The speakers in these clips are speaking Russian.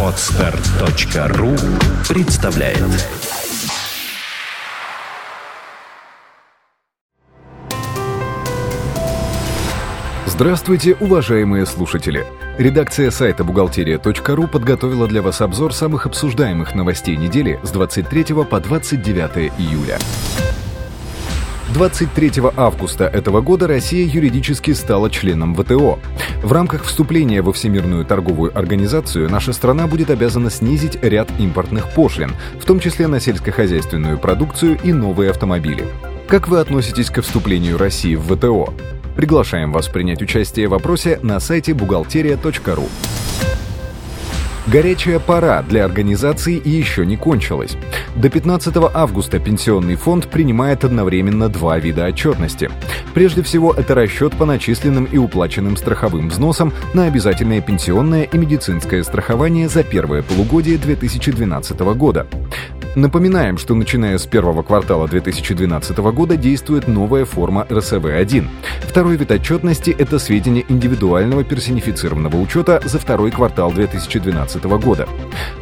Отстар.ру представляет Здравствуйте, уважаемые слушатели! Редакция сайта «Бухгалтерия.ру» подготовила для вас обзор самых обсуждаемых новостей недели с 23 по 29 июля. 23 августа этого года Россия юридически стала членом ВТО. В рамках вступления во Всемирную торговую организацию наша страна будет обязана снизить ряд импортных пошлин, в том числе на сельскохозяйственную продукцию и новые автомобили. Как вы относитесь к вступлению России в ВТО? Приглашаем вас принять участие в вопросе на сайте бухгалтерия.ру. Горячая пора для организации еще не кончилась. До 15 августа Пенсионный фонд принимает одновременно два вида отчетности. Прежде всего, это расчет по начисленным и уплаченным страховым взносам на обязательное пенсионное и медицинское страхование за первое полугодие 2012 года. Напоминаем, что начиная с первого квартала 2012 года действует новая форма РСВ-1. Второй вид отчетности – это сведения индивидуального персонифицированного учета за второй квартал 2012 года.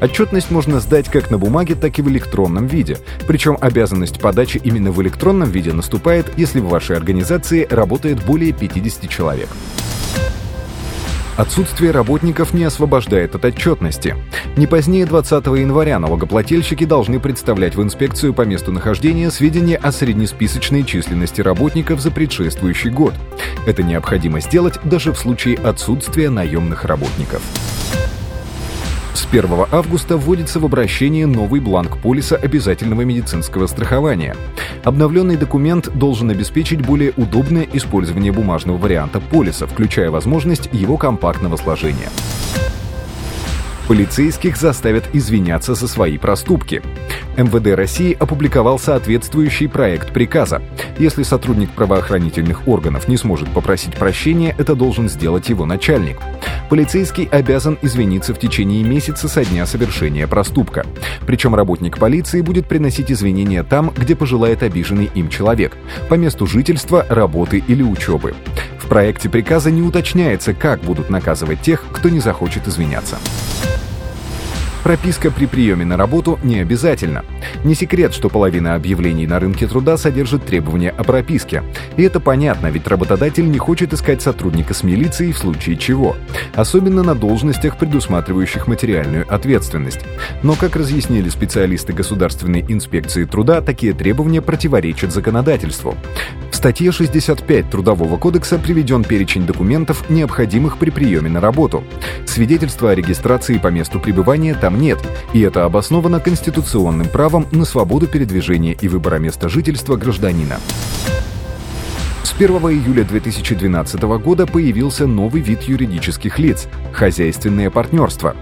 Отчетность можно сдать как на бумаге, так и в электронном виде. Причем обязанность подачи именно в электронном виде наступает, если в вашей организации работает более 50 человек. Отсутствие работников не освобождает от отчетности. Не позднее 20 января налогоплательщики должны представлять в инспекцию по месту нахождения сведения о среднесписочной численности работников за предшествующий год. Это необходимо сделать даже в случае отсутствия наемных работников. С 1 августа вводится в обращение новый бланк полиса обязательного медицинского страхования. Обновленный документ должен обеспечить более удобное использование бумажного варианта полиса, включая возможность его компактного сложения. Полицейских заставят извиняться за свои проступки. МВД России опубликовал соответствующий проект приказа. Если сотрудник правоохранительных органов не сможет попросить прощения, это должен сделать его начальник. Полицейский обязан извиниться в течение месяца со дня совершения проступка. Причем работник полиции будет приносить извинения там, где пожелает обиженный им человек, по месту жительства, работы или учебы. В проекте приказа не уточняется, как будут наказывать тех, кто не захочет извиняться. Прописка при приеме на работу не обязательно. Не секрет, что половина объявлений на рынке труда содержит требования о прописке. И это понятно, ведь работодатель не хочет искать сотрудника с милицией в случае чего. Особенно на должностях, предусматривающих материальную ответственность. Но, как разъяснили специалисты Государственной инспекции труда, такие требования противоречат законодательству. В статье 65 Трудового кодекса приведен перечень документов, необходимых при приеме на работу. Свидетельство о регистрации по месту пребывания там нет, и это обосновано конституционным правом на свободу передвижения и выбора места жительства гражданина. С 1 июля 2012 года появился новый вид юридических лиц – хозяйственное партнерство.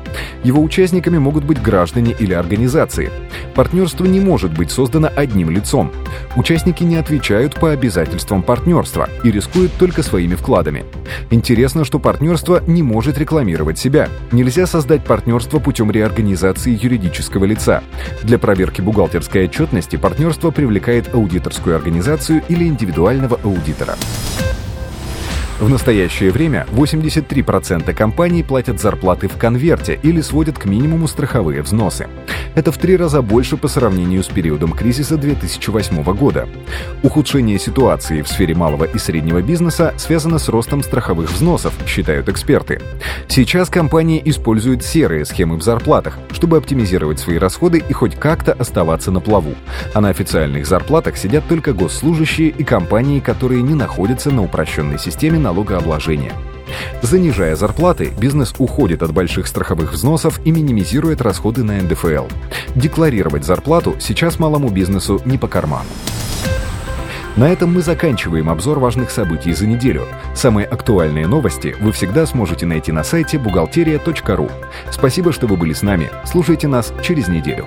Его участниками могут быть граждане или организации. Партнерство не может быть создано одним лицом. Участники не отвечают по обязательствам партнерства и рискуют только своими вкладами. Интересно, что партнерство не может рекламировать себя. Нельзя создать партнерство путем реорганизации юридического лица. Для проверки бухгалтерской отчетности партнерство привлекает аудиторскую организацию или индивидуального аудитора. В настоящее время 83% компаний платят зарплаты в конверте или сводят к минимуму страховые взносы. Это в три раза больше по сравнению с периодом кризиса 2008 года. Ухудшение ситуации в сфере малого и среднего бизнеса связано с ростом страховых взносов, считают эксперты. Сейчас компании используют серые схемы в зарплатах, чтобы оптимизировать свои расходы и хоть как-то оставаться на плаву. А на официальных зарплатах сидят только госслужащие и компании, которые не находятся на упрощенной системе налогообложения. Занижая зарплаты, бизнес уходит от больших страховых взносов и минимизирует расходы на НДФЛ. Декларировать зарплату сейчас малому бизнесу не по карману. На этом мы заканчиваем обзор важных событий за неделю. Самые актуальные новости вы всегда сможете найти на сайте бухгалтерия.ру. Спасибо, что вы были с нами. Слушайте нас через неделю.